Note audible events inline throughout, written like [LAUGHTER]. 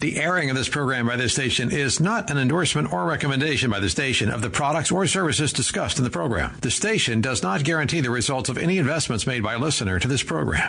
The airing of this program by this station is not an endorsement or recommendation by the station of the products or services discussed in the program. The station does not guarantee the results of any investments made by a listener to this program.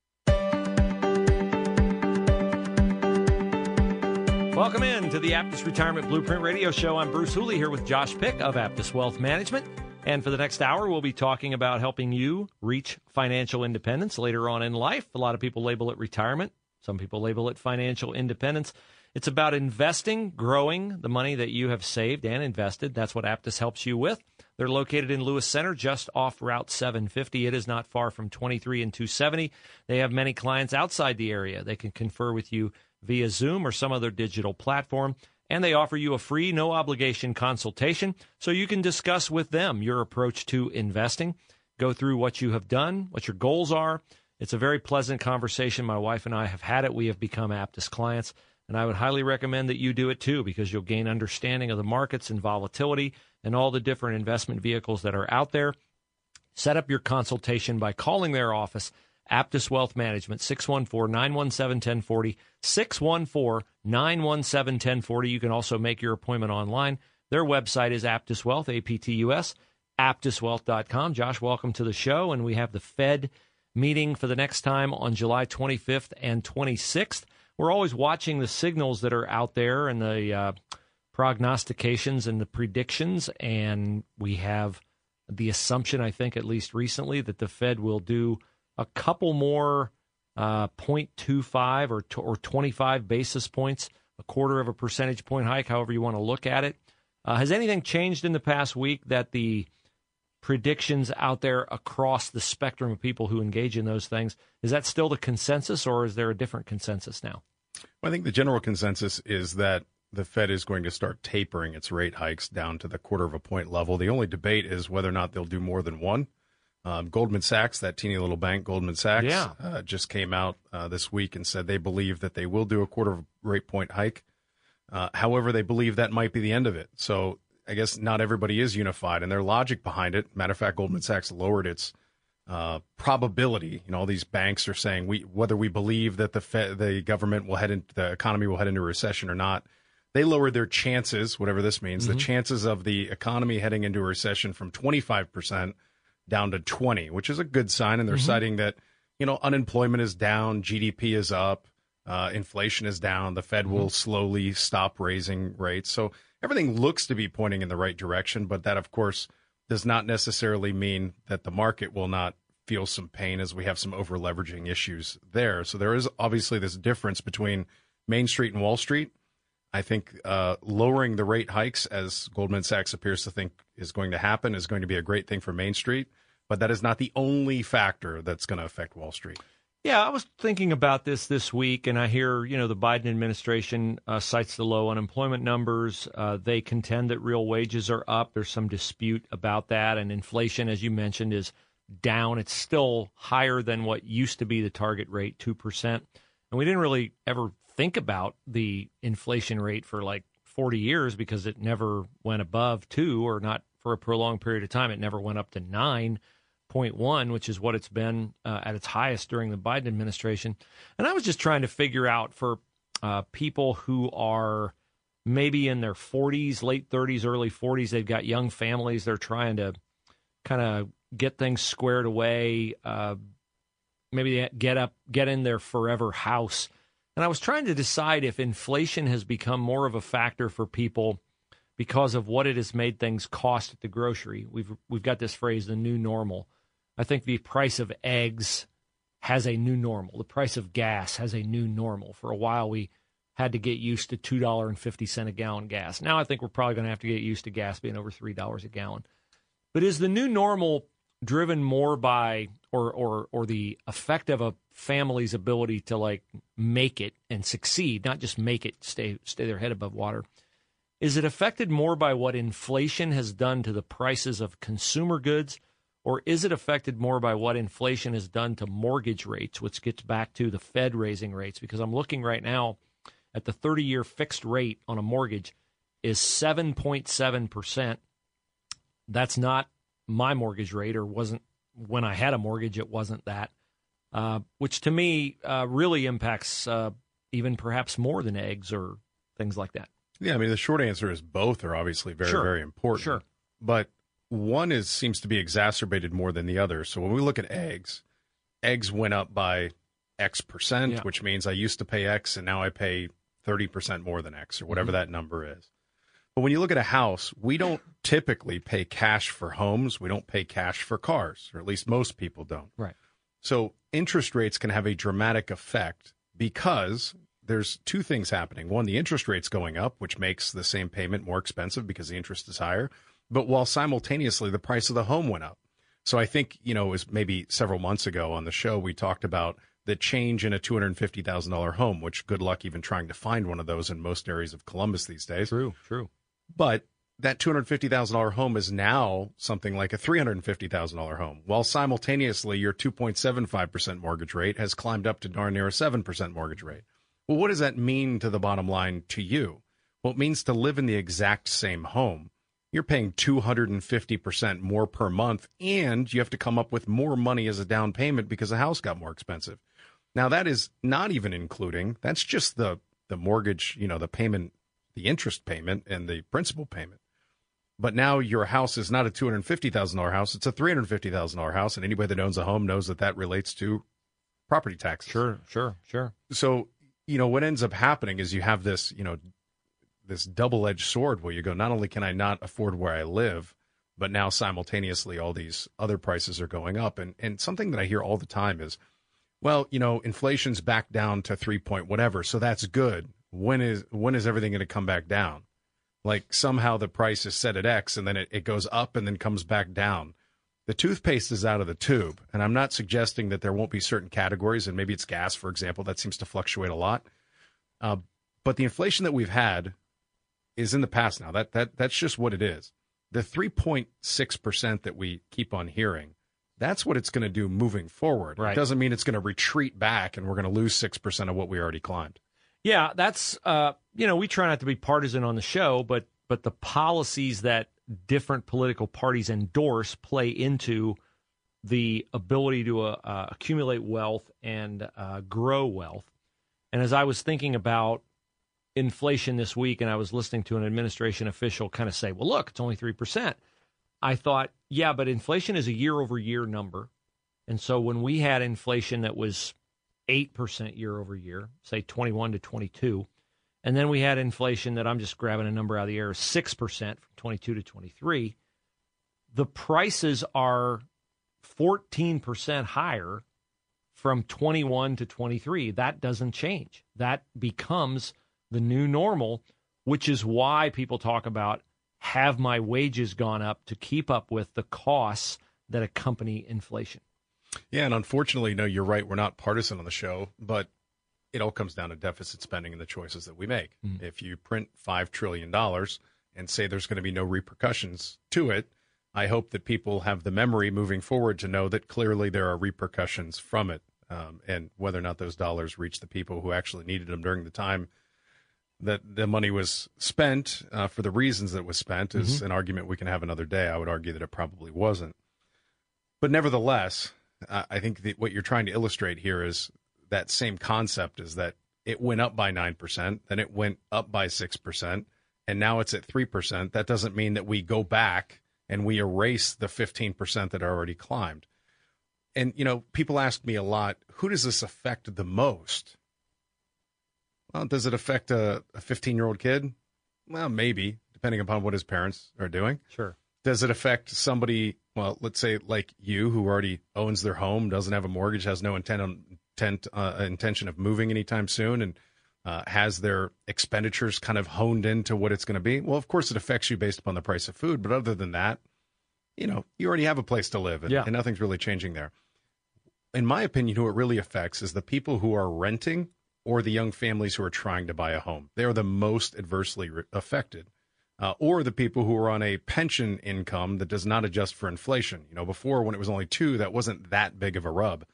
Welcome in to the Aptus Retirement Blueprint Radio Show. I'm Bruce Hooley here with Josh Pick of Aptus Wealth Management. And for the next hour, we'll be talking about helping you reach financial independence later on in life. A lot of people label it retirement, some people label it financial independence. It's about investing, growing the money that you have saved and invested. That's what Aptus helps you with. They're located in Lewis Center, just off Route 750. It is not far from 23 and 270. They have many clients outside the area. They can confer with you via Zoom or some other digital platform. And they offer you a free, no obligation consultation so you can discuss with them your approach to investing, go through what you have done, what your goals are. It's a very pleasant conversation. My wife and I have had it. We have become Aptus clients. And I would highly recommend that you do it too because you'll gain understanding of the markets and volatility and all the different investment vehicles that are out there. Set up your consultation by calling their office Aptus Wealth Management, 614 917 1040. 614 917 1040. You can also make your appointment online. Their website is Aptus Wealth, A P T U S, aptuswealth.com. Josh, welcome to the show. And we have the Fed meeting for the next time on July 25th and 26th. We're always watching the signals that are out there and the uh, prognostications and the predictions. And we have the assumption, I think, at least recently, that the Fed will do a couple more uh, 0.25 or, or 25 basis points, a quarter of a percentage point hike, however you want to look at it. Uh, has anything changed in the past week that the predictions out there across the spectrum of people who engage in those things is that still the consensus, or is there a different consensus now? Well, I think the general consensus is that the Fed is going to start tapering its rate hikes down to the quarter of a point level. The only debate is whether or not they'll do more than one. Um, Goldman Sachs, that teeny little bank, Goldman Sachs, yeah. uh, just came out uh, this week and said they believe that they will do a quarter of a rate point hike. Uh, however, they believe that might be the end of it. So I guess not everybody is unified, and their logic behind it. Matter of fact, Goldman Sachs lowered its uh, probability. You know, all these banks are saying we whether we believe that the Fed, the government will head into the economy will head into a recession or not. They lowered their chances, whatever this means, mm-hmm. the chances of the economy heading into a recession from 25 percent down to 20, which is a good sign. And they're mm-hmm. citing that, you know, unemployment is down, GDP is up, uh, inflation is down. The Fed mm-hmm. will slowly stop raising rates. So everything looks to be pointing in the right direction. But that, of course, does not necessarily mean that the market will not feel some pain as we have some over leveraging issues there. So there is obviously this difference between Main Street and Wall Street. I think uh, lowering the rate hikes, as Goldman Sachs appears to think is going to happen, is going to be a great thing for Main Street but that is not the only factor that's going to affect Wall Street. Yeah, I was thinking about this this week, and I hear you know the Biden administration uh, cites the low unemployment numbers. Uh, they contend that real wages are up. There's some dispute about that, and inflation, as you mentioned, is down. It's still higher than what used to be the target rate, two percent. And we didn't really ever think about the inflation rate for like 40 years because it never went above two, or not for a prolonged period of time. It never went up to nine. 0.1, which is what it's been uh, at its highest during the Biden administration. And I was just trying to figure out for uh, people who are maybe in their 40s, late 30s, early 40s, they've got young families, they're trying to kind of get things squared away, uh, maybe get up, get in their forever house. And I was trying to decide if inflation has become more of a factor for people because of what it has made things cost at the grocery. We've we've got this phrase the new normal. I think the price of eggs has a new normal. The price of gas has a new normal. For a while we had to get used to $2.50 a gallon gas. Now I think we're probably going to have to get used to gas being over $3 a gallon. But is the new normal driven more by or or or the effect of a family's ability to like make it and succeed, not just make it stay stay their head above water? Is it affected more by what inflation has done to the prices of consumer goods, or is it affected more by what inflation has done to mortgage rates, which gets back to the Fed raising rates? Because I'm looking right now at the 30 year fixed rate on a mortgage is 7.7%. That's not my mortgage rate, or wasn't when I had a mortgage, it wasn't that, uh, which to me uh, really impacts uh, even perhaps more than eggs or things like that. Yeah, I mean the short answer is both are obviously very Sure. very important. Sure. But one is seems to be exacerbated more than the other. So when we look at eggs, eggs went up by X percent, Yeah. which means I used to pay X and now I pay 30% more than X or whatever Mm-hmm. that number is. But when you look at a house, we don't typically pay cash for homes. We don't pay cash for cars, or at least most people don't. Right. So interest rates can have a dramatic effect because there's two things happening. One, the interest rate's going up, which makes the same payment more expensive because the interest is higher. But while simultaneously the price of the home went up. So I think, you know, it was maybe several months ago on the show, we talked about the change in a $250,000 home, which good luck even trying to find one of those in most areas of Columbus these days. True, true. But that $250,000 home is now something like a $350,000 home, while simultaneously your 2.75% mortgage rate has climbed up to darn near a 7% mortgage rate. Well, what does that mean to the bottom line to you? Well, it means to live in the exact same home. You're paying 250% more per month, and you have to come up with more money as a down payment because the house got more expensive. Now, that is not even including, that's just the, the mortgage, you know, the payment, the interest payment and the principal payment. But now your house is not a $250,000 house, it's a $350,000 house. And anybody that owns a home knows that that relates to property taxes. Sure, sure, sure. So, you know, what ends up happening is you have this, you know, this double edged sword where you go, not only can I not afford where I live, but now simultaneously all these other prices are going up. And, and something that I hear all the time is, well, you know, inflation's back down to three point whatever, so that's good. When is when is everything going to come back down? Like somehow the price is set at X and then it, it goes up and then comes back down. The toothpaste is out of the tube, and I'm not suggesting that there won't be certain categories, and maybe it's gas, for example, that seems to fluctuate a lot. Uh, but the inflation that we've had is in the past now. That that that's just what it is. The 3.6 percent that we keep on hearing, that's what it's going to do moving forward. Right. It doesn't mean it's going to retreat back and we're going to lose six percent of what we already climbed. Yeah, that's uh, you know we try not to be partisan on the show, but but the policies that different political parties endorse play into the ability to uh, accumulate wealth and uh, grow wealth. And as I was thinking about inflation this week, and I was listening to an administration official kind of say, "Well, look, it's only three percent," I thought, "Yeah, but inflation is a year-over-year number." And so when we had inflation that was 8% year over year, say 21 to 22. And then we had inflation that I'm just grabbing a number out of the air, 6% from 22 to 23. The prices are 14% higher from 21 to 23. That doesn't change. That becomes the new normal, which is why people talk about have my wages gone up to keep up with the costs that accompany inflation. Yeah, and unfortunately, no, you're right. We're not partisan on the show, but it all comes down to deficit spending and the choices that we make. If you print $5 trillion and say there's going to be no repercussions to it, I hope that people have the memory moving forward to know that clearly there are repercussions from it. Um, and whether or not those dollars reach the people who actually needed them during the time that the money was spent uh, for the reasons that it was spent is an argument we can have another day. I would argue that it probably wasn't. But nevertheless, I I think that what you're trying to illustrate here is that same concept is that it went up by 9%, then it went up by 6%, and now it's at 3%. That doesn't mean that we go back and we erase the 15% that already climbed. And, you know, people ask me a lot, who does this affect the most? Well, does it affect a 15 year old kid? Well, maybe, depending upon what his parents are doing. Sure. Does it affect somebody, well, let's say like you, who already owns their home, doesn't have a mortgage, has no intent on, intent, uh, intention of moving anytime soon, and uh, has their expenditures kind of honed into what it's going to be? Well, of course, it affects you based upon the price of food. But other than that, you know, you already have a place to live, and, Yeah. and nothing's really changing there. In my opinion, who it really affects is the people who are renting or the young families who are trying to buy a home. They are the most adversely re- affected. Uh, or the people who are on a pension income that does not adjust for inflation. You know, before when it was only two, that wasn't that big of a rub.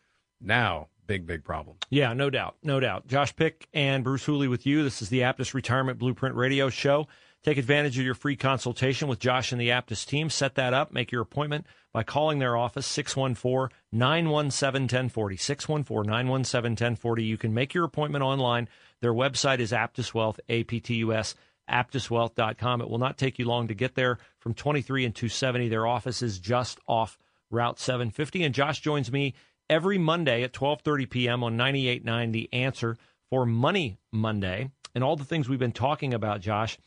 Now, big, big problem. Yeah, no doubt. No doubt. Josh Pick and Bruce Hooley with you. This is the Aptus Retirement Blueprint Radio Show. Take advantage of your free consultation with Josh and the Aptus team. Set that up. Make your appointment by calling their office, 614 917 1040. 614 917 1040. You can make your appointment online. Their website is Aptus Wealth, A P T U S, aptuswealth.com. It will not take you long to get there from 23 and 270. Their office is just off Route 750. And Josh joins me every Monday at 12:30 p.m. on 98.9 The Answer for Money Monday. And all the things we've been talking about, Josh,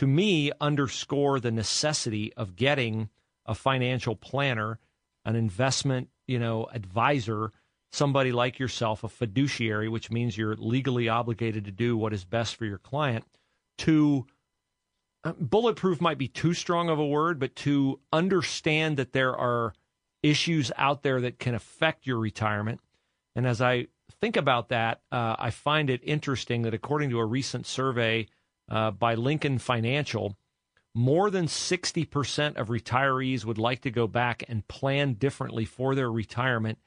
to me underscore the necessity of getting a financial planner, an investment, you know, advisor, somebody like yourself, a fiduciary, which means you're legally obligated to do what is best for your client to uh, bulletproof might be too strong of a word, but to understand that there are issues out there that can affect your retirement. And as I think about that, uh, I find it interesting that according to a recent survey uh, by Lincoln Financial, more than 60% of retirees would like to go back and plan differently for their retirement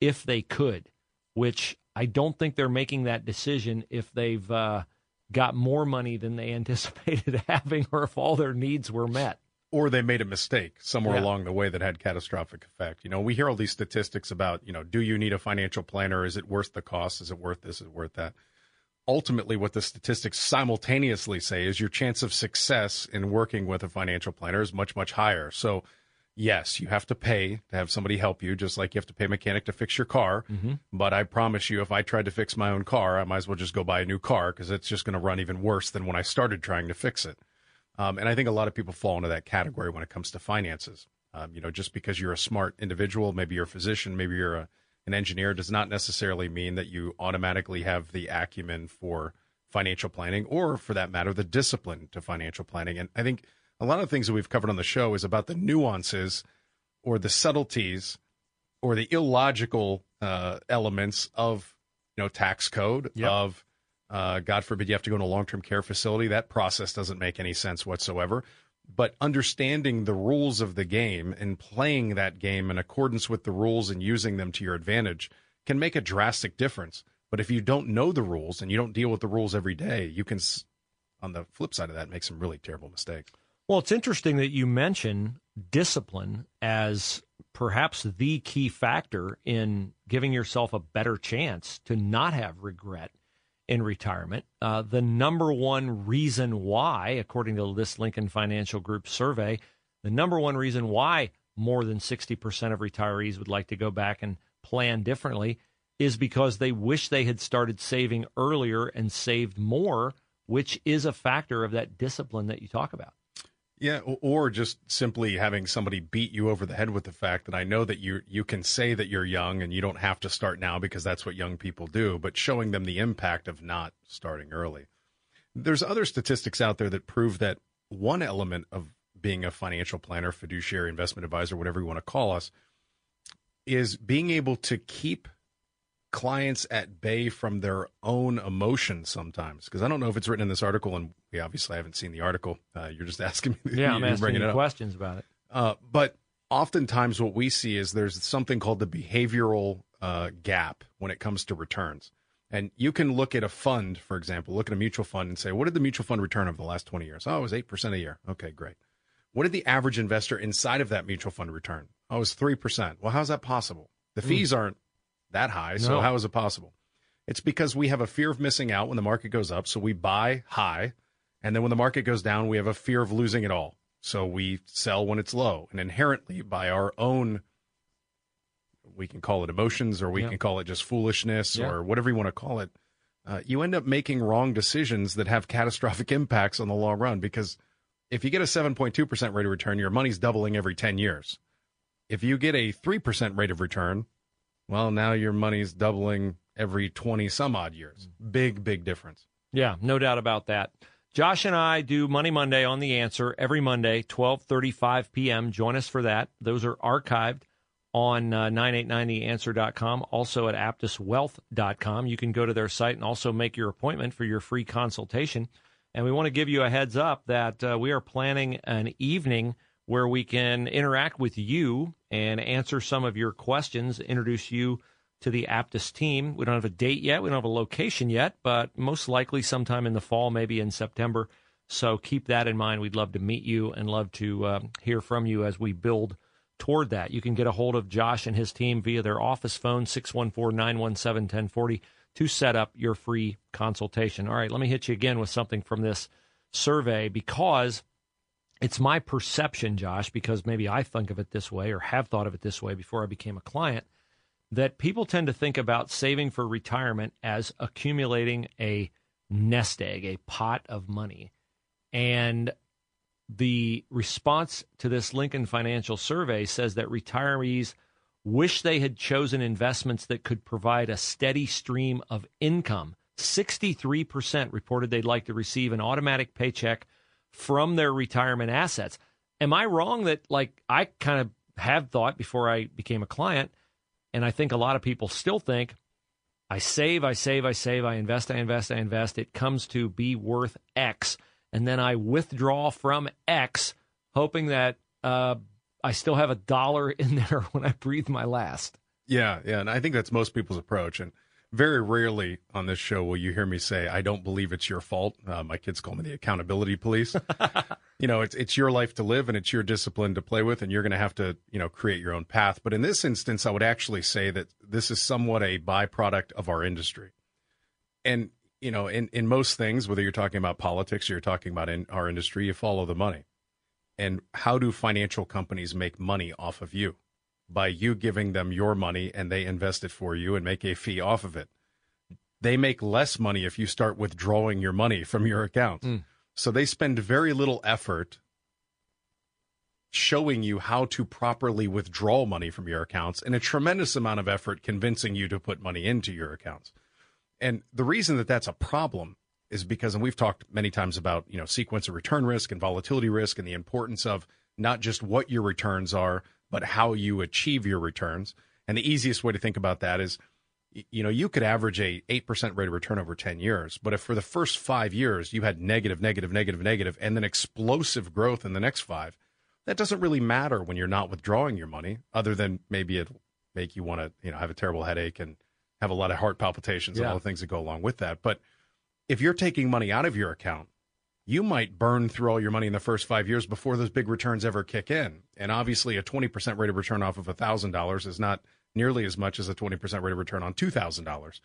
if they could, which I don't think they're making that decision if they've uh, got more money than they [LAUGHS] anticipated having or if all their needs were met. or they made a mistake somewhere Yeah. along the way that had catastrophic effect. You know, we hear all these statistics about, you know, do you need a financial planner? Is it worth the cost? Is it worth this? Is it worth that? Ultimately, what the statistics simultaneously say is your chance of success in working with a financial planner is much, much higher. So, yes, you have to pay to have somebody help you, just like you have to pay a mechanic to fix your car. But I promise you, if I tried to fix my own car, I might as well just go buy a new car because it's just going to run even worse than when I started trying to fix it. Um, and I think a lot of people fall into that category when it comes to finances. Um, you know, just because you're a smart individual, maybe you're a physician, maybe you're a, an engineer, does not necessarily mean that you automatically have the acumen for financial planning or, for that matter, the discipline to financial planning. And I think a lot of things that we've covered on the show is about the nuances or the subtleties or the illogical uh, elements of, you know, tax code, Yep. of uh, God forbid you have to go to a long term care facility. That process doesn't make any sense whatsoever. But understanding the rules of the game and playing that game in accordance with the rules and using them to your advantage can make a drastic difference. But if you don't know the rules and you don't deal with the rules every day, you can, on the flip side of that, make some really terrible mistakes. Well, it's interesting that you mention discipline as perhaps the key factor in giving yourself a better chance to not have regret in retirement. Uh, the number one reason why, according to this Lincoln Financial Group survey, the number one reason why more than 60% of retirees would like to go back and plan differently is because they wish they had started saving earlier and saved more, which is a factor of that discipline that you talk about. Yeah, or just simply having somebody beat you over the head with the fact that I know that you you can say that you're young and you don't have to start now because that's what young people do, but showing them the impact of not starting early. There's other statistics out there that prove that one element of being a financial planner, fiduciary, investment advisor, whatever you want to call us, is being able to keep clients at bay from their own emotions sometimes. Because I don't know if it's written in this article, and we obviously haven't seen the article. Uh, you're just [LAUGHS] asking me. Yeah, I'm asking bringing you up. questions about it. Uh, but oftentimes, what we see is there's something called the behavioral uh, gap when it comes to returns. And you can look at a fund, for example, look at a mutual fund and say, what did the mutual fund return over the last 20 years? Oh, it was 8% a year. Okay, great. What did the average investor inside of that mutual fund return? Oh, it was 3%. Well, how's that possible? The fees aren't that high. So No. how is it possible? It's because we have a fear of missing out when the market goes up. So we buy high. And then when the market goes down, we have a fear of losing it all. So we sell when it's low. And inherently, by our own, we can call it emotions or we Yeah. can call it just foolishness Yeah. or whatever you want to call it, uh, you end up making wrong decisions that have catastrophic impacts on the long run because if you get a 7.2% rate of return, your money's doubling every 10 years. If you get a 3% rate of return, well, now your money's doubling every 20 some odd years. Big, big difference. Yeah, no doubt about that. Josh and I do Money Monday on the Answer every Monday, 12:35 p.m. Join us for that. Those are archived on uh, 9890answer.com, also at aptuswealth.com. You can go to their site and also make your appointment for your free consultation. And we want to give you a heads up that uh, we are planning an evening where we can interact with you and answer some of your questions, introduce you to the Aptus team. We don't have a date yet, we don't have a location yet, but most likely sometime in the fall, maybe in September. So keep that in mind. We'd love to meet you and love to uh, hear from you as we build toward that. You can get a hold of Josh and his team via their office phone, 614 917 1040, to set up your free consultation. All right, let me hit you again with something from this survey because it's my perception, Josh, because maybe I think of it this way or have thought of it this way before I became a client, that people tend to think about saving for retirement as accumulating a nest egg, a pot of money. And the response to this Lincoln Financial Survey says that retirees wish they had chosen investments that could provide a steady stream of income. 63% reported they'd like to receive an automatic paycheck from their retirement assets. Am I wrong that, like, I kind of have thought before I became a client, and I think a lot of people still think I save, I save, I save, I invest, I invest, I invest. It comes to be worth X and then I withdraw from X, hoping that uh, I still have a dollar [LAUGHS] in there when I breathe my last. Yeah, yeah, and I think that's most people's approach. And very rarely on this show will you hear me say, "I don't believe it's your fault." Uh, my kids call me the accountability police. [LAUGHS] you know, it's it's your life to live, and it's your discipline to play with, and you're going to have to, you know, create your own path. But in this instance, I would actually say that this is somewhat a byproduct of our industry. And you know, in, in most things, whether you're talking about politics or you're talking about in our industry, you follow the money. And how do financial companies make money off of you? By you giving them your money and they invest it for you and make a fee off of it. They make less money if you start withdrawing your money from your account. Mm. So they spend very little effort showing you how to properly withdraw money from your accounts and a tremendous amount of effort convincing you to put money into your accounts. And the reason that that's a problem is because, and we've talked many times about, you know, sequence of return risk and volatility risk and the importance of not just what your returns are, but how you achieve your returns. And the easiest way to think about that is, you know, you could average a 8% rate of return over 10 years, but if for the first five years you had negative, negative, negative, negative, and then explosive growth in the next five, that doesn't really matter when you're not withdrawing your money, other than maybe it'll make you want to, you know, have a terrible headache and have a lot of heart palpitations yeah. and all the things that go along with that. But if you're taking money out of your account, you might burn through all your money in the first five years before those big returns ever kick in. And obviously, a 20% rate of return off of $1,000 is not nearly as much as a 20% rate of return on $2,000.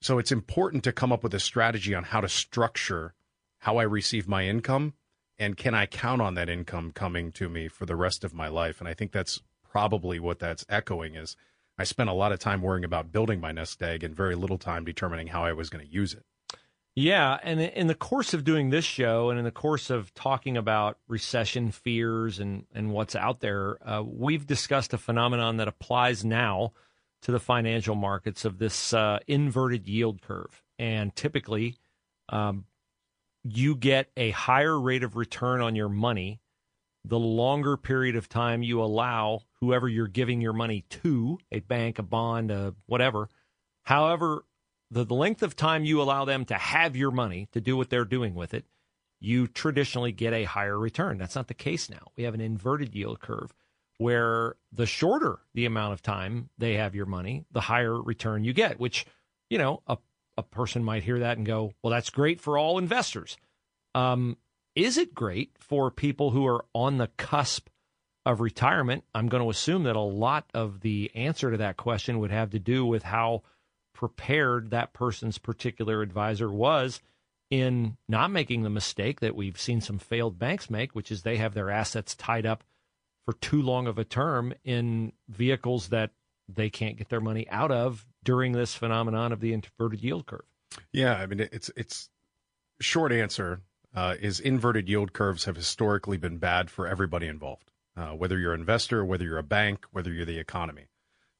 So it's important to come up with a strategy on how to structure how I receive my income and can I count on that income coming to me for the rest of my life. And I think that's probably what that's echoing is I spent a lot of time worrying about building my nest egg and very little time determining how I was going to use it. Yeah, and in the course of doing this show, and in the course of talking about recession fears and and what's out there, uh, we've discussed a phenomenon that applies now to the financial markets of this uh, inverted yield curve, and typically, um, you get a higher rate of return on your money the longer period of time you allow whoever you're giving your money to, a bank, a bond, a whatever, however, the, length of time you allow them to have your money to do what they're doing with it, you traditionally get a higher return. That's not the case now. We have an inverted yield curve where the shorter the amount of time they have your money, the higher return you get, which, you know, a, a person might hear that and go, well, that's great for all investors. Um, is it great for people who are on the cusp of retirement? I'm going to assume that a lot of the answer to that question would have to do with how prepared that person's particular advisor was in not making the mistake that we've seen some failed banks make, which is they have their assets tied up for too long of a term in vehicles that they can't get their money out of during this phenomenon of the inverted yield curve. Yeah, I mean it's it's short answer uh, is inverted yield curves have historically been bad for everybody involved, uh, whether you're an investor, whether you're a bank, whether you're the economy.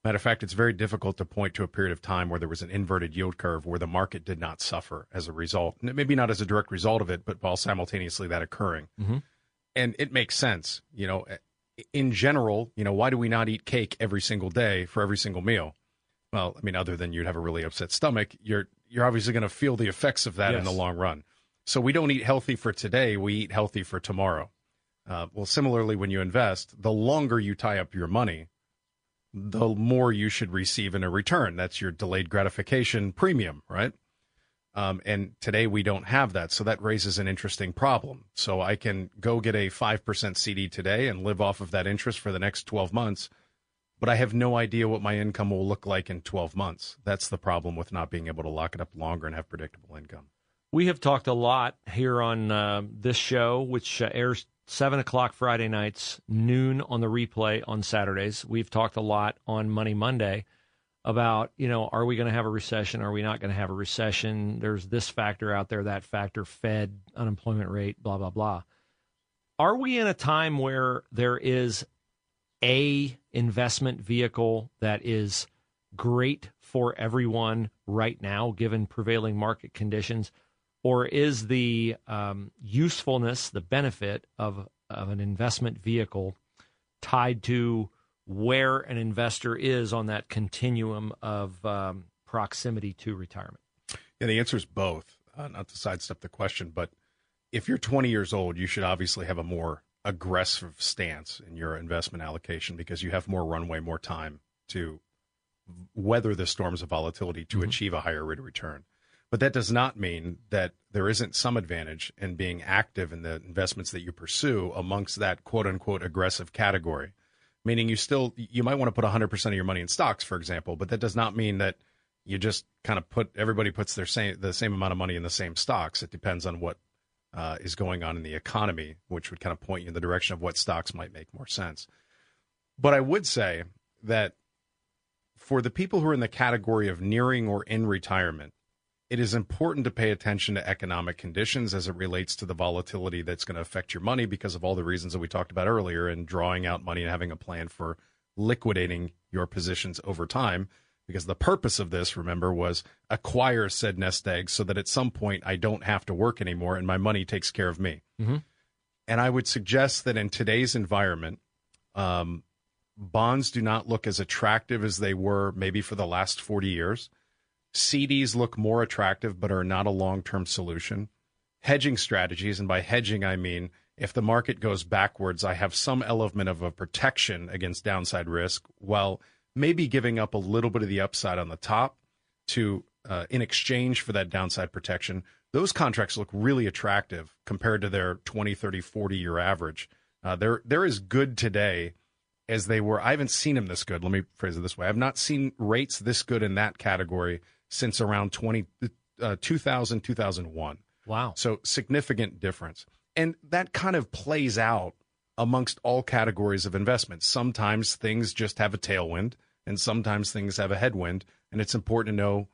Matter of fact, it's very difficult to point to a period of time where there was an inverted yield curve where the market did not suffer as a result. Maybe not as a direct result of it, but while simultaneously that occurring. Mm-hmm. And it makes sense. You know, in general, you know, why do we not eat cake every single day for every single meal? Well, I mean, other than you'd have a really upset stomach, you're you're obviously going to feel the effects of that yes. in the long run. So we don't eat healthy for today; we eat healthy for tomorrow. Uh, well, similarly, when you invest, the longer you tie up your money, the more you should receive in a return. That's your delayed gratification premium, right? Um, and today we don't have that. So that raises an interesting problem. So I can go get a 5% CD today and live off of that interest for the next 12 months, but I have no idea what my income will look like in 12 months. That's the problem with not being able to lock it up longer and have predictable income. We have talked a lot here on uh, this show, which uh, airs 7 o'clock Friday nights, noon on the replay on Saturdays. We've talked a lot on Money Monday about, you know, are we going to have a recession? Are we not going to have a recession? There's this factor out there, that factor, Fed, unemployment rate, blah, blah, blah. Are we in a time where there is a investment vehicle that is great for everyone right now, given prevailing market conditions? Or is the um, usefulness, the benefit of, of an investment vehicle tied to where an investor is on that continuum of um, proximity to retirement? Yeah, the answer is both. Uh, not to sidestep the question, but if you're 20 years old, you should obviously have a more aggressive stance in your investment allocation because you have more runway, more time to weather the storms of volatility to mm-hmm. achieve a higher rate of return. But that does not mean that there isn't some advantage in being active in the investments that you pursue amongst that quote unquote aggressive category. Meaning you still you might want to put 100% of your money in stocks for example but that does not mean that you just kind of put everybody puts their same the same amount of money in the same stocks. It depends on what uh, is going on in the economy which would kind of point you in the direction of what stocks might make more sense. But i would say that for the people who are in the category of nearing or in retirement it is important to pay attention to economic conditions as it relates to the volatility that's going to affect your money because of all the reasons that we talked about earlier and drawing out money and having a plan for liquidating your positions over time. Because the purpose of this, remember, was acquire said nest egg so that at some point I don't have to work anymore and my money takes care of me. Mm-hmm. And I would suggest that in today's environment, um, bonds do not look as attractive as they were maybe for the last 40 years CDs look more attractive but are not a long term solution. Hedging strategies, and by hedging, I mean if the market goes backwards, I have some element of a protection against downside risk while maybe giving up a little bit of the upside on the top to uh, in exchange for that downside protection. Those contracts look really attractive compared to their 20, 30, 40 year average. Uh, they're, they're as good today as they were. I haven't seen them this good. Let me phrase it this way I've not seen rates this good in that category since around 20, uh, 2000, 2001. Wow. So significant difference. And that kind of plays out amongst all categories of investments. Sometimes things just have a tailwind and sometimes things have a headwind. And it's important to know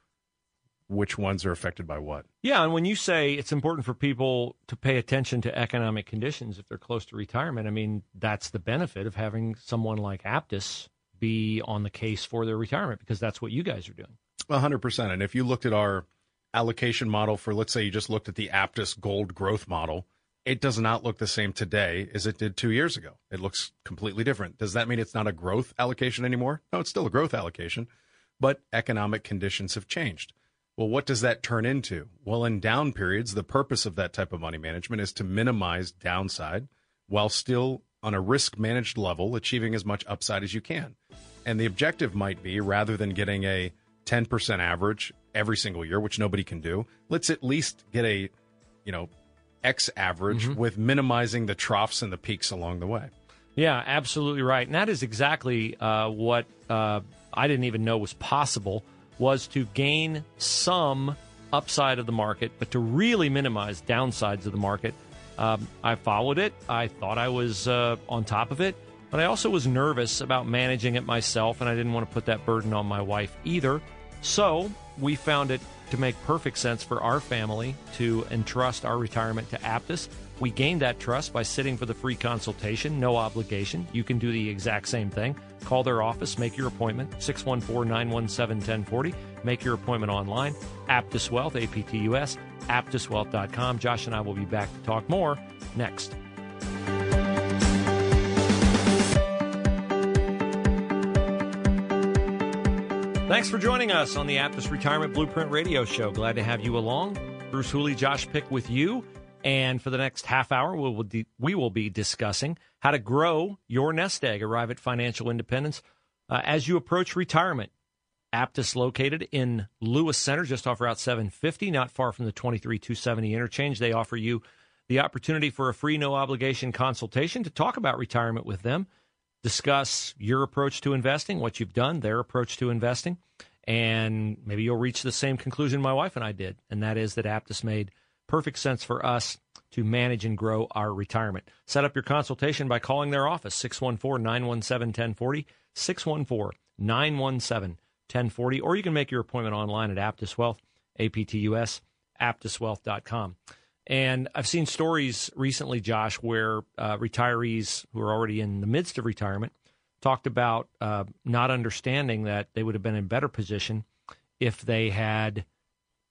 which ones are affected by what. Yeah, and when you say it's important for people to pay attention to economic conditions if they're close to retirement, I mean that's the benefit of having someone like Aptus be on the case for their retirement because that's what you guys are doing. 100%. And if you looked at our allocation model for, let's say you just looked at the Aptus Gold growth model, it does not look the same today as it did two years ago. It looks completely different. Does that mean it's not a growth allocation anymore? No, it's still a growth allocation, but economic conditions have changed. Well, what does that turn into? Well, in down periods, the purpose of that type of money management is to minimize downside while still on a risk managed level, achieving as much upside as you can. And the objective might be rather than getting a 10% average every single year, which nobody can do. Let's at least get a, you know, X average mm-hmm. with minimizing the troughs and the peaks along the way. Yeah, absolutely right. And that is exactly uh, what uh, I didn't even know was possible was to gain some upside of the market, but to really minimize downsides of the market. Um, I followed it. I thought I was uh, on top of it, but I also was nervous about managing it myself, and I didn't want to put that burden on my wife either. So we found it to make perfect sense for our family to entrust our retirement to Aptus. We gained that trust by sitting for the free consultation, no obligation. You can do the exact same thing. Call their office, make your appointment, 614 917 1040. Make your appointment online. Aptus Wealth, A P T U S, aptuswealth.com. Josh and I will be back to talk more next. Thanks for joining us on the Aptus Retirement Blueprint Radio Show. Glad to have you along. Bruce Hooley, Josh Pick with you. And for the next half hour, we will, de- we will be discussing how to grow your nest egg, arrive at financial independence uh, as you approach retirement. Aptus located in Lewis Center, just off Route 750, not far from the 23 270 interchange. They offer you the opportunity for a free, no obligation consultation to talk about retirement with them discuss your approach to investing, what you've done, their approach to investing, and maybe you'll reach the same conclusion my wife and I did, and that is that Aptus made perfect sense for us to manage and grow our retirement. Set up your consultation by calling their office 614-917-1040, 614-917-1040, or you can make your appointment online at Aptus Wealth, APTUS, aptuswealth.com. And I've seen stories recently, Josh, where uh, retirees who are already in the midst of retirement talked about uh, not understanding that they would have been in better position if they had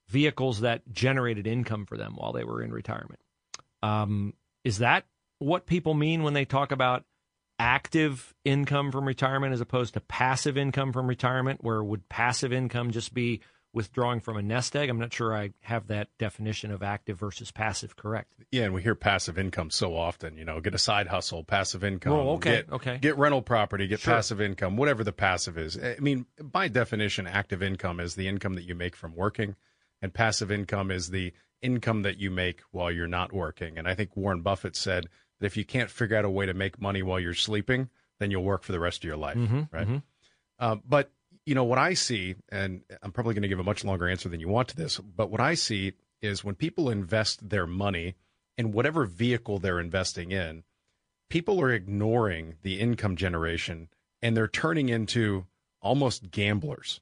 vehicles that generated income for them while they were in retirement. Um, is that what people mean when they talk about active income from retirement as opposed to passive income from retirement? Where would passive income just be withdrawing from a nest egg. I'm not sure I have that definition of active versus passive correct. Yeah, and we hear passive income so often. You know, get a side hustle, passive income. Oh, okay, get, okay. Get rental property, get Sure. passive income, whatever the passive is. I mean, by definition, active income is the income that you make from working, and passive income is the income that you make while you're not working. And I think Warren Buffett said that if you can't figure out a way to make money while you're sleeping, then you'll work for the rest of your life, right? Uh, but you know what I see, and I'm probably going to give a much longer answer than you want to this. But what I see is when people invest their money in whatever vehicle they're investing in, people are ignoring the income generation and they're turning into almost gamblers.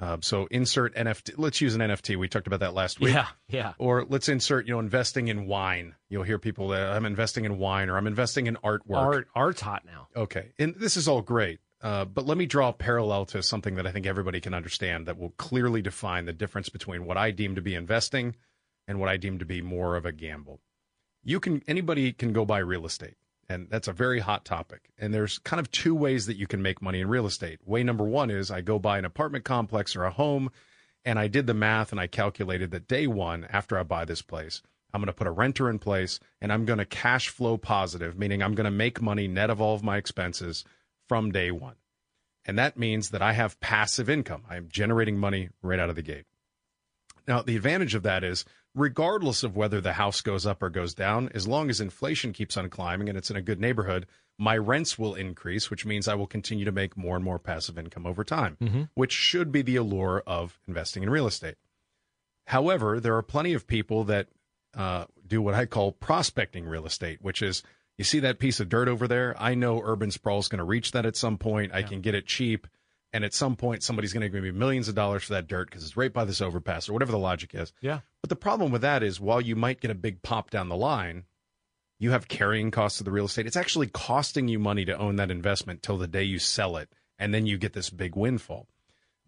Uh, so insert NFT. Let's use an NFT. We talked about that last week. Yeah, yeah. Or let's insert, you know, investing in wine. You'll hear people that I'm investing in wine or I'm investing in artwork. Art art's hot now. Okay. And this is all great. Uh, but let me draw a parallel to something that I think everybody can understand that will clearly define the difference between what I deem to be investing and what I deem to be more of a gamble. You can anybody can go buy real estate, and that's a very hot topic. And there's kind of two ways that you can make money in real estate. Way number one is I go buy an apartment complex or a home, and I did the math and I calculated that day one after I buy this place, I'm going to put a renter in place and I'm going to cash flow positive, meaning I'm going to make money net of all of my expenses from day one. And that means that I have passive income. I am generating money right out of the gate. Now, the advantage of that is, regardless of whether the house goes up or goes down, as long as inflation keeps on climbing and it's in a good neighborhood, my rents will increase, which means I will continue to make more and more passive income over time, which should be the allure of investing in real estate. However, there are plenty of people that uh, do what I call prospecting real estate, which is you see that piece of dirt over there? I know urban sprawl is going to reach that at some point. I can get it cheap. And at some point, somebody's going to give me millions of dollars for that dirt because it's right by this overpass or whatever the logic is. Yeah. But the problem with that is while you might get a big pop down the line, you have carrying costs of the real estate. It's actually costing you money to own that investment till the day you sell it. And then you get this big windfall.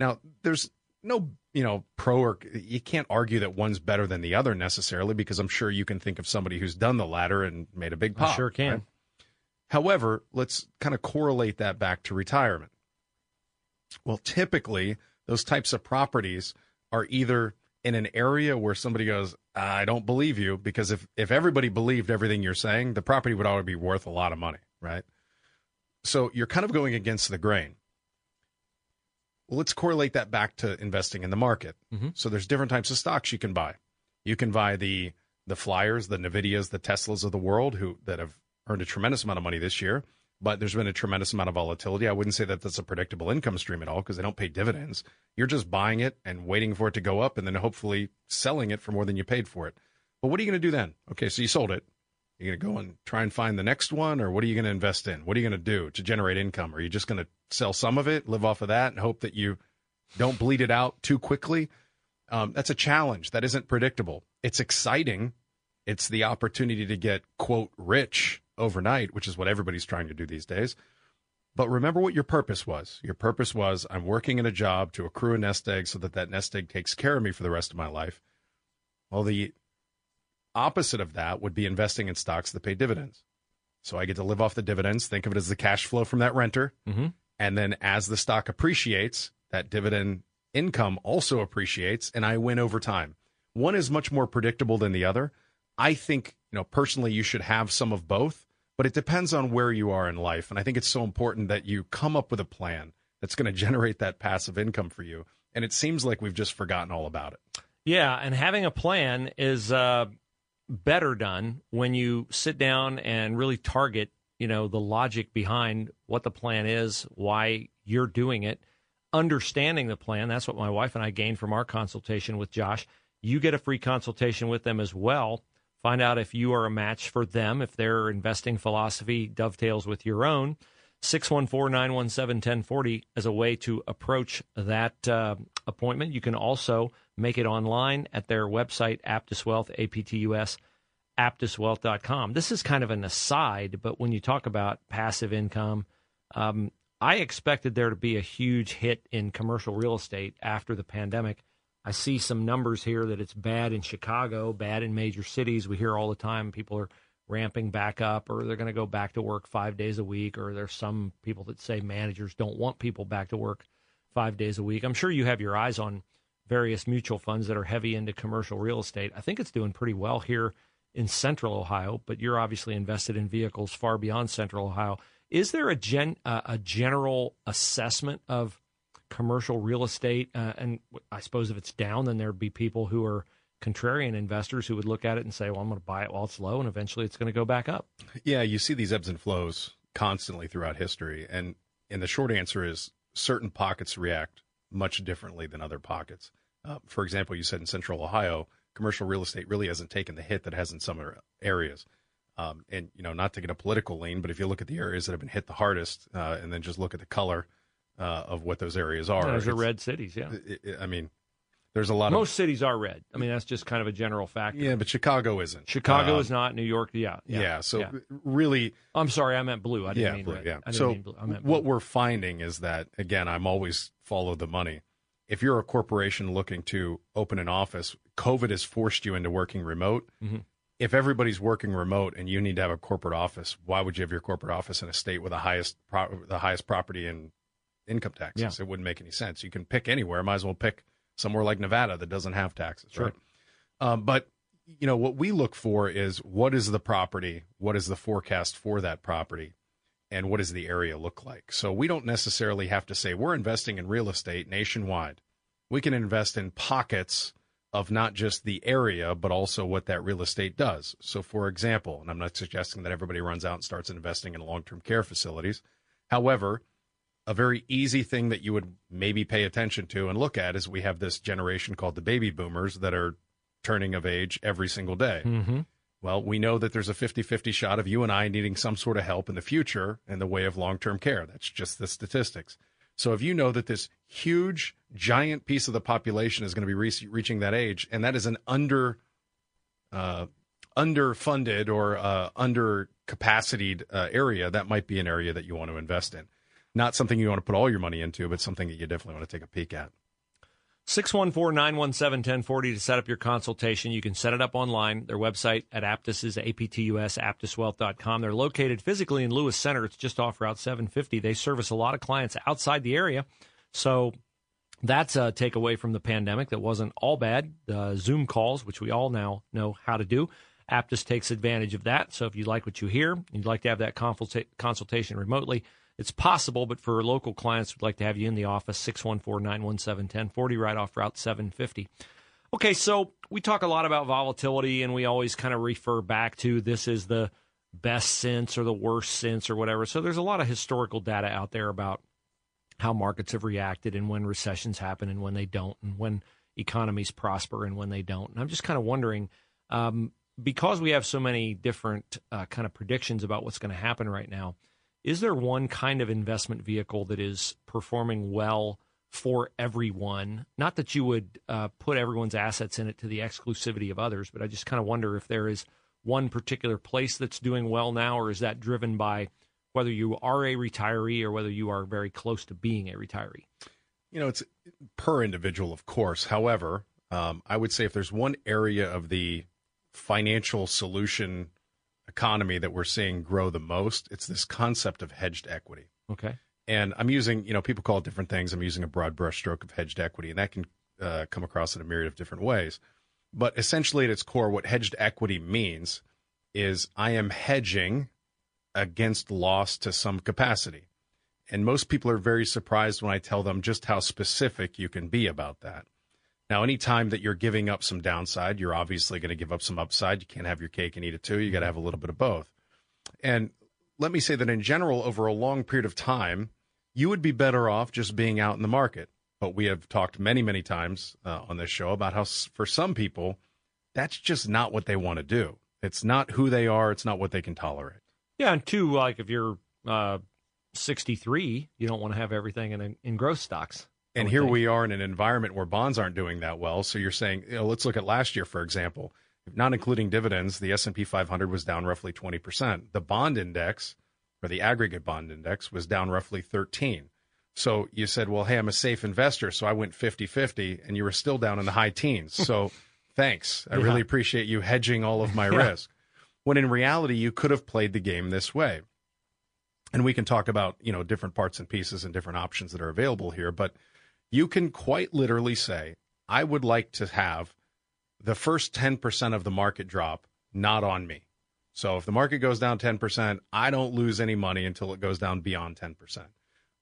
Now, there's no, you know, pro or you can't argue that one's better than the other necessarily because I'm sure you can think of somebody who's done the latter and made a big I pop. sure can. right? However, let's kind of correlate that back to retirement. Well, typically, those types of properties are either in an area where somebody goes, I don't believe you, because if, if everybody believed everything you're saying, the property would already be worth a lot of money, right? So you're kind of going against the grain. Well, let's correlate that back to investing in the market. Mm-hmm. So there's different types of stocks you can buy. You can buy the the flyers, the Nvidias, the Teslas of the world, who that have earned a tremendous amount of money this year. But there's been a tremendous amount of volatility. I wouldn't say that that's a predictable income stream at all because they don't pay dividends. You're just buying it and waiting for it to go up and then hopefully selling it for more than you paid for it. But what are you going to do then? Okay, so you sold it. You're going to go and try and find the next one, or what are you going to invest in? What are you going to do to generate income? Are you just going to sell some of it, live off of that, and hope that you don't bleed it out too quickly? Um, that's a challenge. That isn't predictable. It's exciting. It's the opportunity to get, quote, rich overnight, which is what everybody's trying to do these days. But remember what your purpose was. Your purpose was I'm working in a job to accrue a nest egg so that that nest egg takes care of me for the rest of my life. Well, the opposite of that would be investing in stocks that pay dividends. So I get to live off the dividends. Think of it as the cash flow from that renter. Mm-hmm. And then as the stock appreciates, that dividend income also appreciates and I win over time. One is much more predictable than the other. I think, you know, personally you should have some of both, but it depends on where you are in life and I think it's so important that you come up with a plan that's going [LAUGHS] to generate that passive income for you. And it seems like we've just forgotten all about it. Yeah, and having a plan is uh, better done when you sit down and really target, you know, the logic behind what the plan is, why you're doing it, understanding the plan. That's what my wife and I gained from our consultation with Josh. You get a free consultation with them as well. Find out if you are a match for them, if their investing philosophy dovetails with your own. 614 917 1040 as a way to approach that uh, appointment. You can also make it online at their website, Aptus Wealth, A P T U S, aptuswealth.com. This is kind of an aside, but when you talk about passive income, um, I expected there to be a huge hit in commercial real estate after the pandemic. I see some numbers here that it's bad in Chicago, bad in major cities. We hear all the time people are ramping back up or they're going to go back to work five days a week, or there's some people that say managers don't want people back to work five days a week. I'm sure you have your eyes on various mutual funds that are heavy into commercial real estate. I think it's doing pretty well here in central Ohio, but you're obviously invested in vehicles far beyond central Ohio. Is there a gen uh, a general assessment of commercial real estate? Uh, and I suppose if it's down, then there'd be people who are contrarian investors who would look at it and say, "Well, I'm going to buy it while it's low, and eventually it's going to go back up." Yeah, you see these ebbs and flows constantly throughout history, and and the short answer is certain pockets react much differently than other pockets. Uh, for example, you said in Central Ohio, commercial real estate really hasn't taken the hit that it has in some areas. Um, and you know, not to get a political lean, but if you look at the areas that have been hit the hardest, uh, and then just look at the color uh, of what those areas are, those are red cities. Yeah, it, it, I mean, there's a lot. Most of, cities are red. I mean, that's just kind of a general factor. Yeah, but Chicago isn't. Chicago um, is not. New York, yeah, yeah. yeah so yeah. really, I'm sorry, I meant blue. I didn't yeah, mean blue, red. Yeah. so what we're finding is that again, I'm always follow the money. If you're a corporation looking to open an office, COVID has forced you into working remote. Mm-hmm if everybody's working remote and you need to have a corporate office, why would you have your corporate office in a state with the highest pro- the highest property and income taxes? Yeah. It wouldn't make any sense. You can pick anywhere. Might as well pick somewhere like Nevada that doesn't have taxes, sure. right? Um, but you know what we look for is what is the property, what is the forecast for that property, and what does the area look like. So we don't necessarily have to say we're investing in real estate nationwide. We can invest in pockets of not just the area, but also what that real estate does. So, for example, and I'm not suggesting that everybody runs out and starts investing in long term care facilities. However, a very easy thing that you would maybe pay attention to and look at is we have this generation called the baby boomers that are turning of age every single day. Mm-hmm. Well, we know that there's a 50 50 shot of you and I needing some sort of help in the future in the way of long term care. That's just the statistics. So if you know that this huge, giant piece of the population is going to be re- reaching that age, and that is an under uh, underfunded or uh, under capacitated uh, area, that might be an area that you want to invest in. Not something you want to put all your money into, but something that you definitely want to take a peek at. 614 917 1040 to set up your consultation. You can set it up online. Their website at Aptus is APTUS, aptuswealth.com. They're located physically in Lewis Center. It's just off Route 750. They service a lot of clients outside the area. So that's a takeaway from the pandemic that wasn't all bad. Uh, Zoom calls, which we all now know how to do. Aptus takes advantage of that. So if you like what you hear, and you'd like to have that consultation remotely, it's possible, but for local clients, we'd like to have you in the office, 614 917 1040, right off Route 750. Okay, so we talk a lot about volatility, and we always kind of refer back to this is the best sense or the worst sense or whatever. So there's a lot of historical data out there about how markets have reacted and when recessions happen and when they don't, and when economies prosper and when they don't. And I'm just kind of wondering, um, because we have so many different uh, kind of predictions about what's going to happen right now is there one kind of investment vehicle that is performing well for everyone. Not that you would uh, put everyone's assets in it to the exclusivity of others, but I just kind of wonder if there is one particular place that's doing well now, or is that driven by whether you are a retiree or whether you are very close to being a retiree? You know, it's per individual, of course. However, um, I would say if there's one area of the financial solution economy that we're seeing grow the most, it's this concept of hedged equity. Okay. And I'm using, you know, people call it different things. I'm using a broad brushstroke of hedged equity, and that can uh, come across in a myriad of different ways. But essentially, at its core, what hedged equity means is I am hedging against loss to some capacity. And most people are very surprised when I tell them just how specific you can be about that. Now, anytime that you're giving up some downside, you're obviously going to give up some upside. You can't have your cake and eat it too. You got to have a little bit of both. And let me say that in general, over a long period of time, you would be better off just being out in the market. But we have talked many, many times uh, on this show about how, for some people, that's just not what they want to do. It's not who they are. It's not what they can tolerate. Yeah, and two, like if you're uh, 63, you don't want to have everything in in growth stocks. And here think. we are in an environment where bonds aren't doing that well. So you're saying, you know, let's look at last year, for example. Not including dividends, the S&P 500 was down roughly 20%. The bond index or the aggregate bond index was down roughly 13. So you said, well, hey, I'm a safe investor. So I went 50 50, and you were still down in the high teens. [LAUGHS] So thanks. I yeah. really appreciate you hedging all of my yeah. risk. When in reality, you could have played the game this way. And we can talk about, you know, different parts and pieces and different options that are available here. But you can quite literally say, I would like to have the first 10% of the market drop not on me. So if the market goes down 10%, I don't lose any money until it goes down beyond 10%.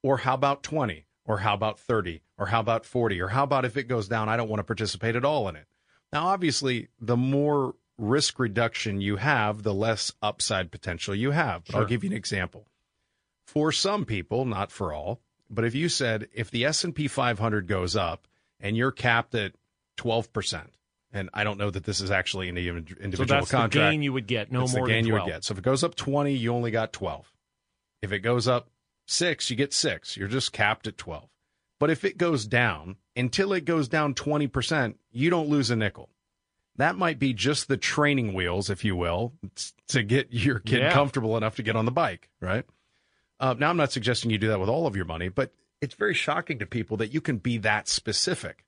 Or how about 20? Or how about 30? Or how about 40? Or how about if it goes down, I don't want to participate at all in it? Now, obviously, the more risk reduction you have, the less upside potential you have. But sure. I'll give you an example. For some people, not for all, but if you said if the S&P 500 goes up and you're capped at 12%, and I don't know that this is actually an individual so that's contract. the gain you would get, no that's more the gain than 12. you would get. So if it goes up 20, you only got 12. If it goes up 6, you get 6. You're just capped at 12. But if it goes down until it goes down 20%, you don't lose a nickel. That might be just the training wheels, if you will, to get your kid yeah. comfortable enough to get on the bike, right? Uh, now, I'm not suggesting you do that with all of your money, but it's very shocking to people that you can be that specific.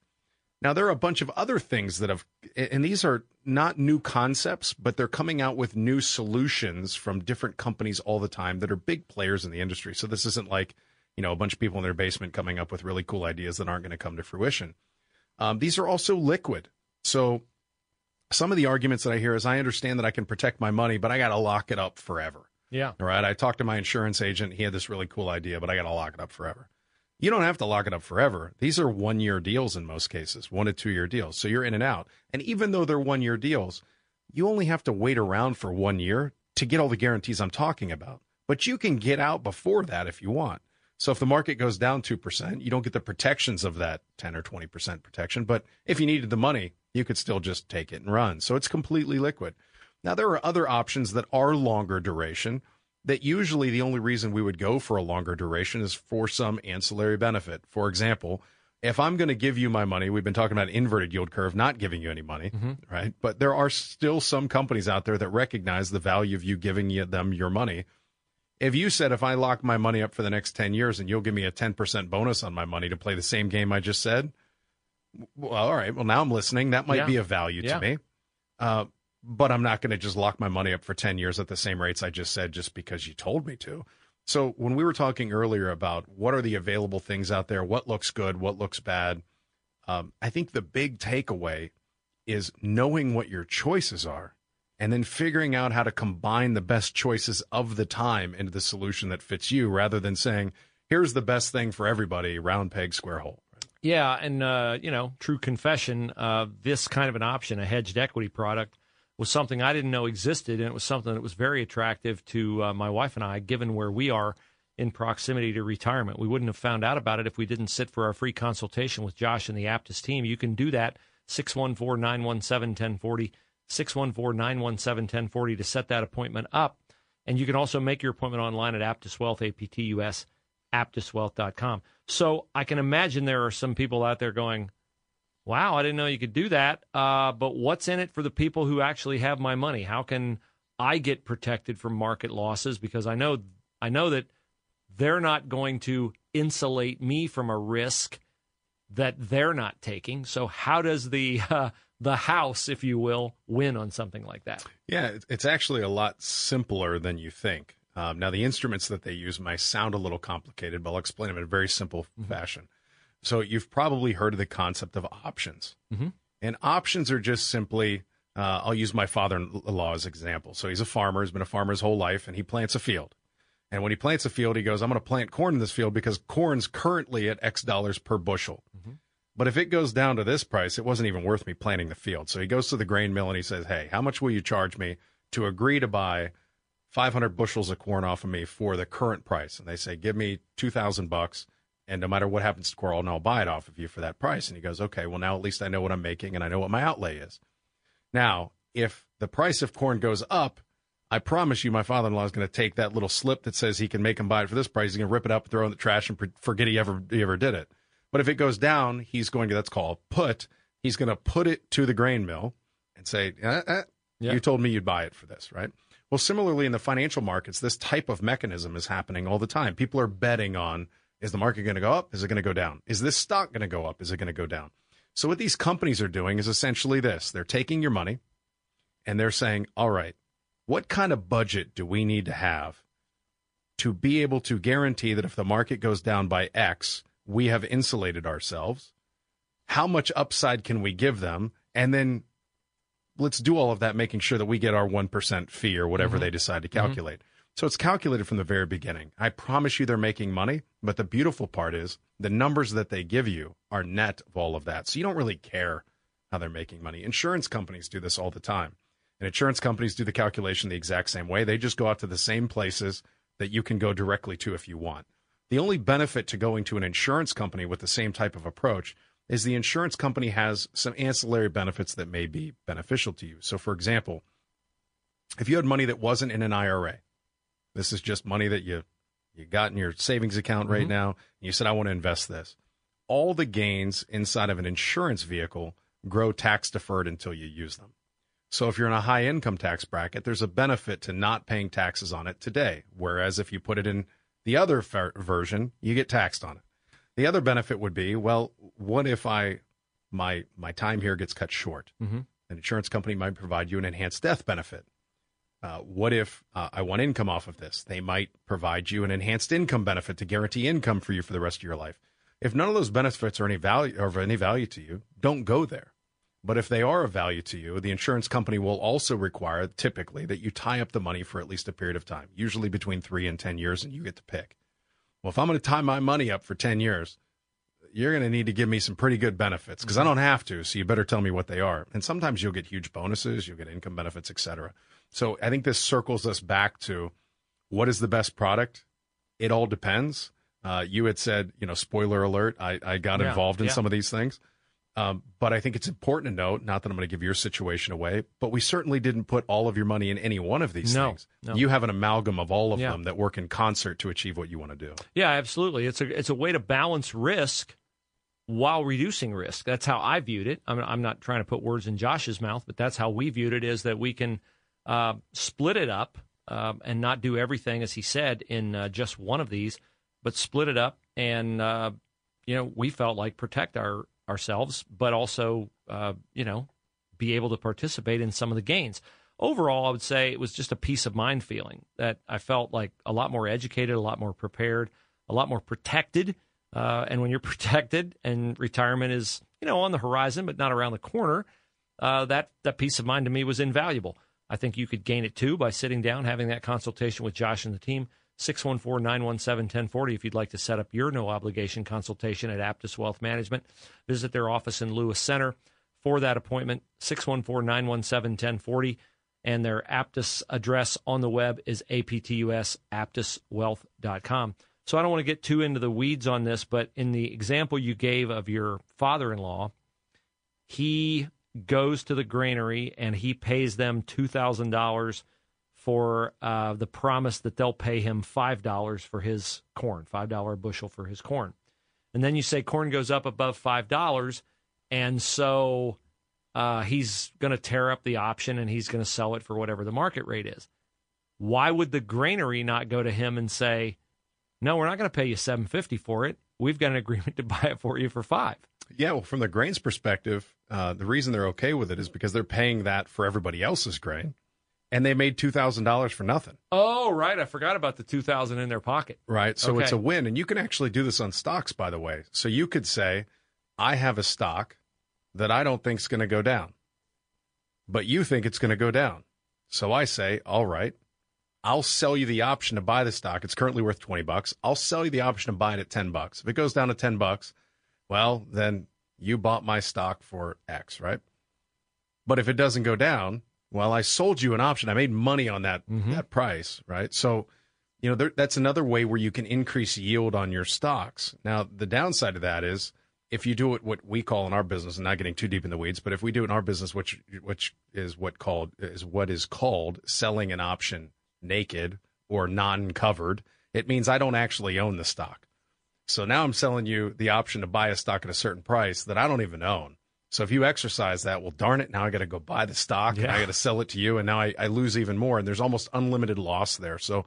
Now, there are a bunch of other things that have, and these are not new concepts, but they're coming out with new solutions from different companies all the time that are big players in the industry. So this isn't like, you know, a bunch of people in their basement coming up with really cool ideas that aren't going to come to fruition. Um, these are also liquid. So some of the arguments that I hear is I understand that I can protect my money, but I got to lock it up forever. Yeah. All right. I talked to my insurance agent. He had this really cool idea, but I got to lock it up forever. You don't have to lock it up forever. These are one year deals in most cases, one to two year deals. So you're in and out. And even though they're one year deals, you only have to wait around for one year to get all the guarantees I'm talking about. But you can get out before that if you want. So if the market goes down 2%, you don't get the protections of that 10 or 20% protection. But if you needed the money, you could still just take it and run. So it's completely liquid. Now, there are other options that are longer duration that usually the only reason we would go for a longer duration is for some ancillary benefit. For example, if I'm going to give you my money, we've been talking about inverted yield curve, not giving you any money, mm-hmm. right? But there are still some companies out there that recognize the value of you giving them your money. If you said, if I lock my money up for the next 10 years and you'll give me a 10% bonus on my money to play the same game I just said, well, all right. Well, now I'm listening. That might yeah. be of value yeah. to me. Uh, but I'm not going to just lock my money up for 10 years at the same rates I just said just because you told me to. So when we were talking earlier about what are the available things out there, what looks good, what looks bad, um, I think the big takeaway is knowing what your choices are and then figuring out how to combine the best choices of the time into the solution that fits you rather than saying, here's the best thing for everybody, round peg, square hole. Yeah. And, uh, you know, true confession, uh, this kind of an option, a hedged equity product, was something I didn't know existed, and it was something that was very attractive to uh, my wife and I, given where we are in proximity to retirement. We wouldn't have found out about it if we didn't sit for our free consultation with Josh and the Aptus team. You can do that 614 917 1040, 614 917 1040 to set that appointment up. And you can also make your appointment online at Aptus Wealth, A P T U S, aptuswealth.com. So I can imagine there are some people out there going, wow, I didn't know you could do that. Uh, but what's in it for the people who actually have my money? How can I get protected from market losses? Because I know I know that they're not going to insulate me from a risk that they're not taking. So how does the [LAUGHS] uh, the house, if you will, win on something like that? Yeah, it's actually a lot simpler than you think. Um, now, the instruments that they use might sound a little complicated, but I'll explain them in a very simple mm-hmm. fashion. So, you've probably heard of the concept of options. Mm-hmm. And options are just simply, uh, I'll use my father in law as example. So, he's a farmer, he's been a farmer his whole life, and he plants a field. And when he plants a field, he goes, I'm going to plant corn in this field because corn's currently at X dollars per bushel. Mm-hmm. But if it goes down to this price, it wasn't even worth me planting the field. So he goes to the grain mill and he says, Hey, how much will you charge me to agree to buy 500 bushels of corn off of me for the current price? And they say, Give me 2,000 bucks. And no matter what happens to corn, I'll buy it off of you for that price. And he goes, Okay, well, now at least I know what I'm making and I know what my outlay is. Now, if the price of corn goes up, I promise you, my father in law is going to take that little slip that says he can make him buy it for this price. He's going to rip it up, throw it in the trash, and forget he ever he ever did it. But if it goes down, he's going to that's called put. He's going to put it to the grain mill and say, eh, eh, yeah. "You told me you'd buy it for this, right?" Well, similarly in the financial markets, this type of mechanism is happening all the time. People are betting on: Is the market going to go up? Is it going to go down? Is this stock going to go up? Is it going to go down? So what these companies are doing is essentially this: they're taking your money and they're saying, "All right." what kind of budget do we need to have to be able to guarantee that if the market goes down by X, we have insulated ourselves? How much upside can we give them? And then let's do all of that, making sure that we get our 1% fee or whatever mm-hmm. they decide to calculate. Mm-hmm. So it's calculated from the very beginning. I promise you they're making money, but the beautiful part is the numbers that they give you are net of all of that. So you don't really care how they're making money. Insurance companies do this all the time. And insurance companies do the calculation the exact same way. They just go out to the same places that you can go directly to if you want. The only benefit to going to an insurance company with the same type of approach is the insurance company has some ancillary benefits that may be beneficial to you. So, for example, if you had money that wasn't in an IRA, this is just money that you you got in your savings account right mm-hmm. now, and you said, I want to invest this. All the gains inside of an insurance vehicle grow tax deferred until you use them. So if you're in a high income tax bracket, there's a benefit to not paying taxes on it today. Whereas if you put it in the other fer- version, you get taxed on it. The other benefit would be, well, what if I my my time here gets cut short? Mm-hmm. An insurance company might provide you an enhanced death benefit. Uh, what if uh, I want income off of this? They might provide you an enhanced income benefit to guarantee income for you for the rest of your life. If none of those benefits are any value or of any value to you, don't go there. But if they are of value to you, the insurance company will also require typically that you tie up the money for at least a period of time, usually between three and 10 years, and you get to pick. Well, if I'm going to tie my money up for 10 years, you're going to need to give me some pretty good benefits because I mm-hmm. don't have to. So you better tell me what they are. And sometimes you'll get huge bonuses, you'll get income benefits, etc. So I think this circles us back to what is the best product? It all depends. Uh, you had said, you know, spoiler alert, I, I got yeah, involved in yeah. some of these things. Um, but I think it's important to note, not that I'm going to give your situation away, but we certainly didn't put all of your money in any one of these no, things. No. You have an amalgam of all of yeah. them that work in concert to achieve what you want to do. Yeah, absolutely. It's a it's a way to balance risk while reducing risk. That's how I viewed it. I'm, I'm not trying to put words in Josh's mouth, but that's how we viewed it: is that we can uh, split it up uh, and not do everything, as he said, in uh, just one of these, but split it up and uh, you know we felt like protect our ourselves, but also, uh, you know, be able to participate in some of the gains. Overall, I would say it was just a peace of mind feeling that I felt like a lot more educated, a lot more prepared, a lot more protected. Uh, and when you're [LAUGHS] protected and retirement is, you know, on the horizon but not around the corner, uh, that that peace of mind to me was invaluable. I think you could gain it too by sitting down, having that consultation with Josh and the team. 614 917 1040 if you'd like to set up your no obligation consultation at Aptus Wealth Management. Visit their office in Lewis Center for that appointment, 614 917 1040. And their Aptus address on the web is aptus, aptuswealth.com. So I don't want to get too into the weeds on this, but in the example you gave of your father in law, he goes to the granary and he pays them $2,000 for uh, the promise that they'll pay him five dollars for his corn, five dollar a bushel for his corn, and then you say corn goes up above five dollars, and so uh, he's going to tear up the option and he's going to sell it for whatever the market rate is. Why would the granary not go to him and say, "No, we're not going to pay you seven fifty for it. We've got an agreement to buy it for you for five. Yeah, well, from the grain's perspective, uh, the reason they're okay with it is because they're paying that for everybody else's grain, and they made two thousand dollars for nothing. Oh, right. I forgot about the two thousand in their pocket. Right. So Okay. it's a win, and you can actually do this on stocks, by the way. So you could say, I have a stock that I don't think is going to go down, but you think it's going to go down. So I say, all right, I'll sell you the option to buy the stock. It's currently worth 20 bucks. I'll sell you the option to buy it at 10 bucks. If it goes down to 10 bucks, well, then you bought my stock for X, right? But if it doesn't go down, well, I sold you an option. I made money on that mm-hmm. that price, right? So, you know, there, that's another way where you can increase yield on your stocks. Now, the downside of that is if you do it what we call in our business, and not getting too deep in the weeds, but if we do it in our business, which which is what called is what is called selling an option naked or non-covered, it means I don't actually own the stock. So now I'm selling you the option to buy a stock at a certain price that I don't even own. So if you exercise that, well, darn it, now I got to go buy the stock and I got to sell it to you, and now I, I lose even more. And there's almost unlimited loss there. So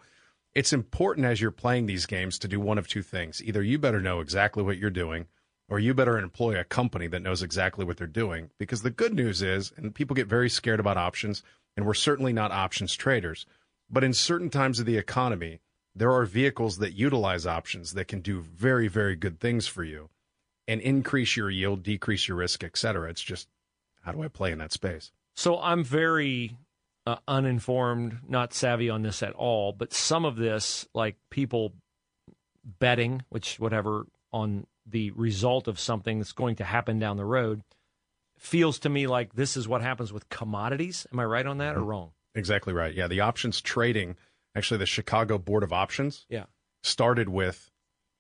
it's important as you're playing these games to do one of two things. Either you better know exactly what you're doing, or you better employ a company that knows exactly what they're doing. Because the good news is, and people get very scared about options, and we're certainly not options traders, but in certain times of the economy, there are vehicles that utilize options that can do very, very good things for you and increase your yield, decrease your risk, etc. It's just how do I play in that space? So I'm very uh, uninformed, not savvy on this at all. But some of this, like people betting, which whatever on the result of something that's going to happen down the road, feels to me like this is what happens with commodities. Am I right on that or wrong? Exactly right. Yeah, the options trading, actually, the Chicago Board of Options Yeah. started with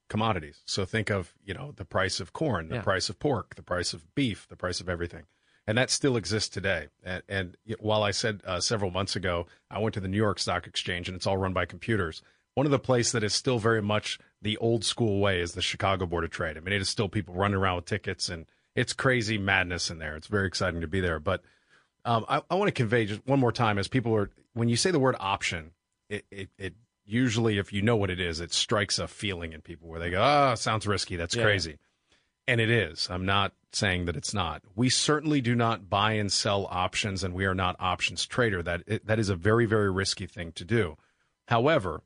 commodities. So think of, you know, the price of corn, the Yeah. price of pork, the price of beef, the price of everything. And that still exists today. And, and while I said uh, several months ago, I went to the New York Stock Exchange and it's all run by computers. One of the places that is still very much the old school way is the Chicago Board of Trade. I mean, it is still people running around with tickets and it's crazy madness in there. It's very exciting to be there. But um, I, I want to convey just one more time as people are, when you say the word option, it, it, it usually, if you know what it is, it strikes a feeling in people where they go, oh, sounds risky. That's Yeah. crazy. And it is. I'm not saying that it's not. We certainly do not buy and sell options, and we are not options trader. That that is a very very risky thing to do. However,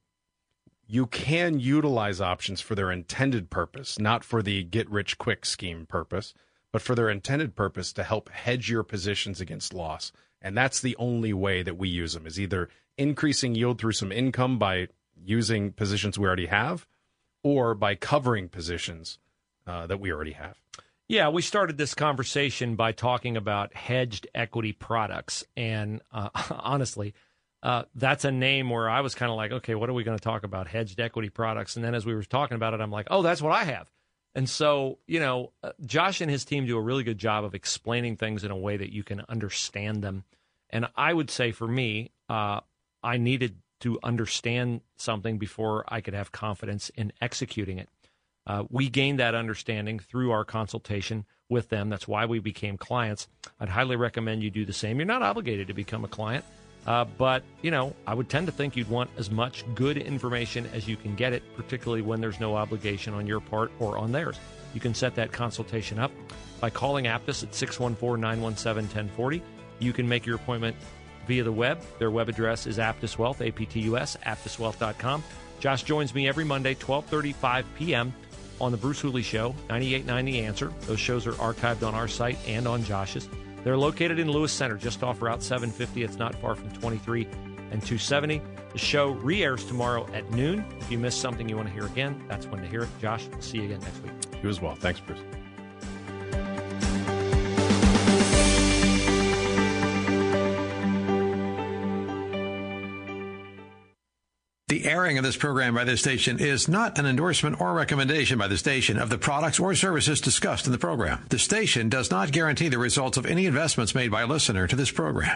you can utilize options for their intended purpose, not for the get rich quick scheme purpose, but for their intended purpose to help hedge your positions against loss. And that's the only way that we use them is either increasing yield through some income by using positions we already have or by covering positions uh, that we already have. Yeah, we started this conversation by talking about hedged equity products. And uh, [LAUGHS] honestly, uh, that's a name where I was kind of like, okay, what are we going to talk about? Hedged equity products. And then as we were talking about it, I'm like, oh, that's what I have. And so, you know, uh, Josh and his team do a really good job of explaining things in a way that you can understand them. And I would say for me, uh, I needed to understand something before I could have confidence in executing it. Uh, we gained that understanding through our consultation with them. That's why we became clients. I'd highly recommend you do the same. You're not obligated to become a client, uh, but you know I would tend to think you'd want as much good information as you can get it, particularly when there's no obligation on your part or on theirs. You can set that consultation up by calling Aptus at 614-917-1040. You can make your appointment via the web. Their web address is Aptus Wealth, A-P-T-U-S, aptuswealth.com. Josh joins me every Monday, 12:35 p.m. on the Bruce Hooley Show, 98.9 The Answer. Those shows are archived on our site and on Josh's. They're located in Lewis Center, just off Route 750. It's not far from 23 and 270. The show re-airs tomorrow at noon. If you missed something you want to hear again, that's when to hear it. Josh, we'll see you again next week. You as well. Thanks, Bruce. Airing of this program by this station is not an endorsement or recommendation by the station of the products or services discussed in the program. The station does not guarantee the results of any investments made by a listener to this program.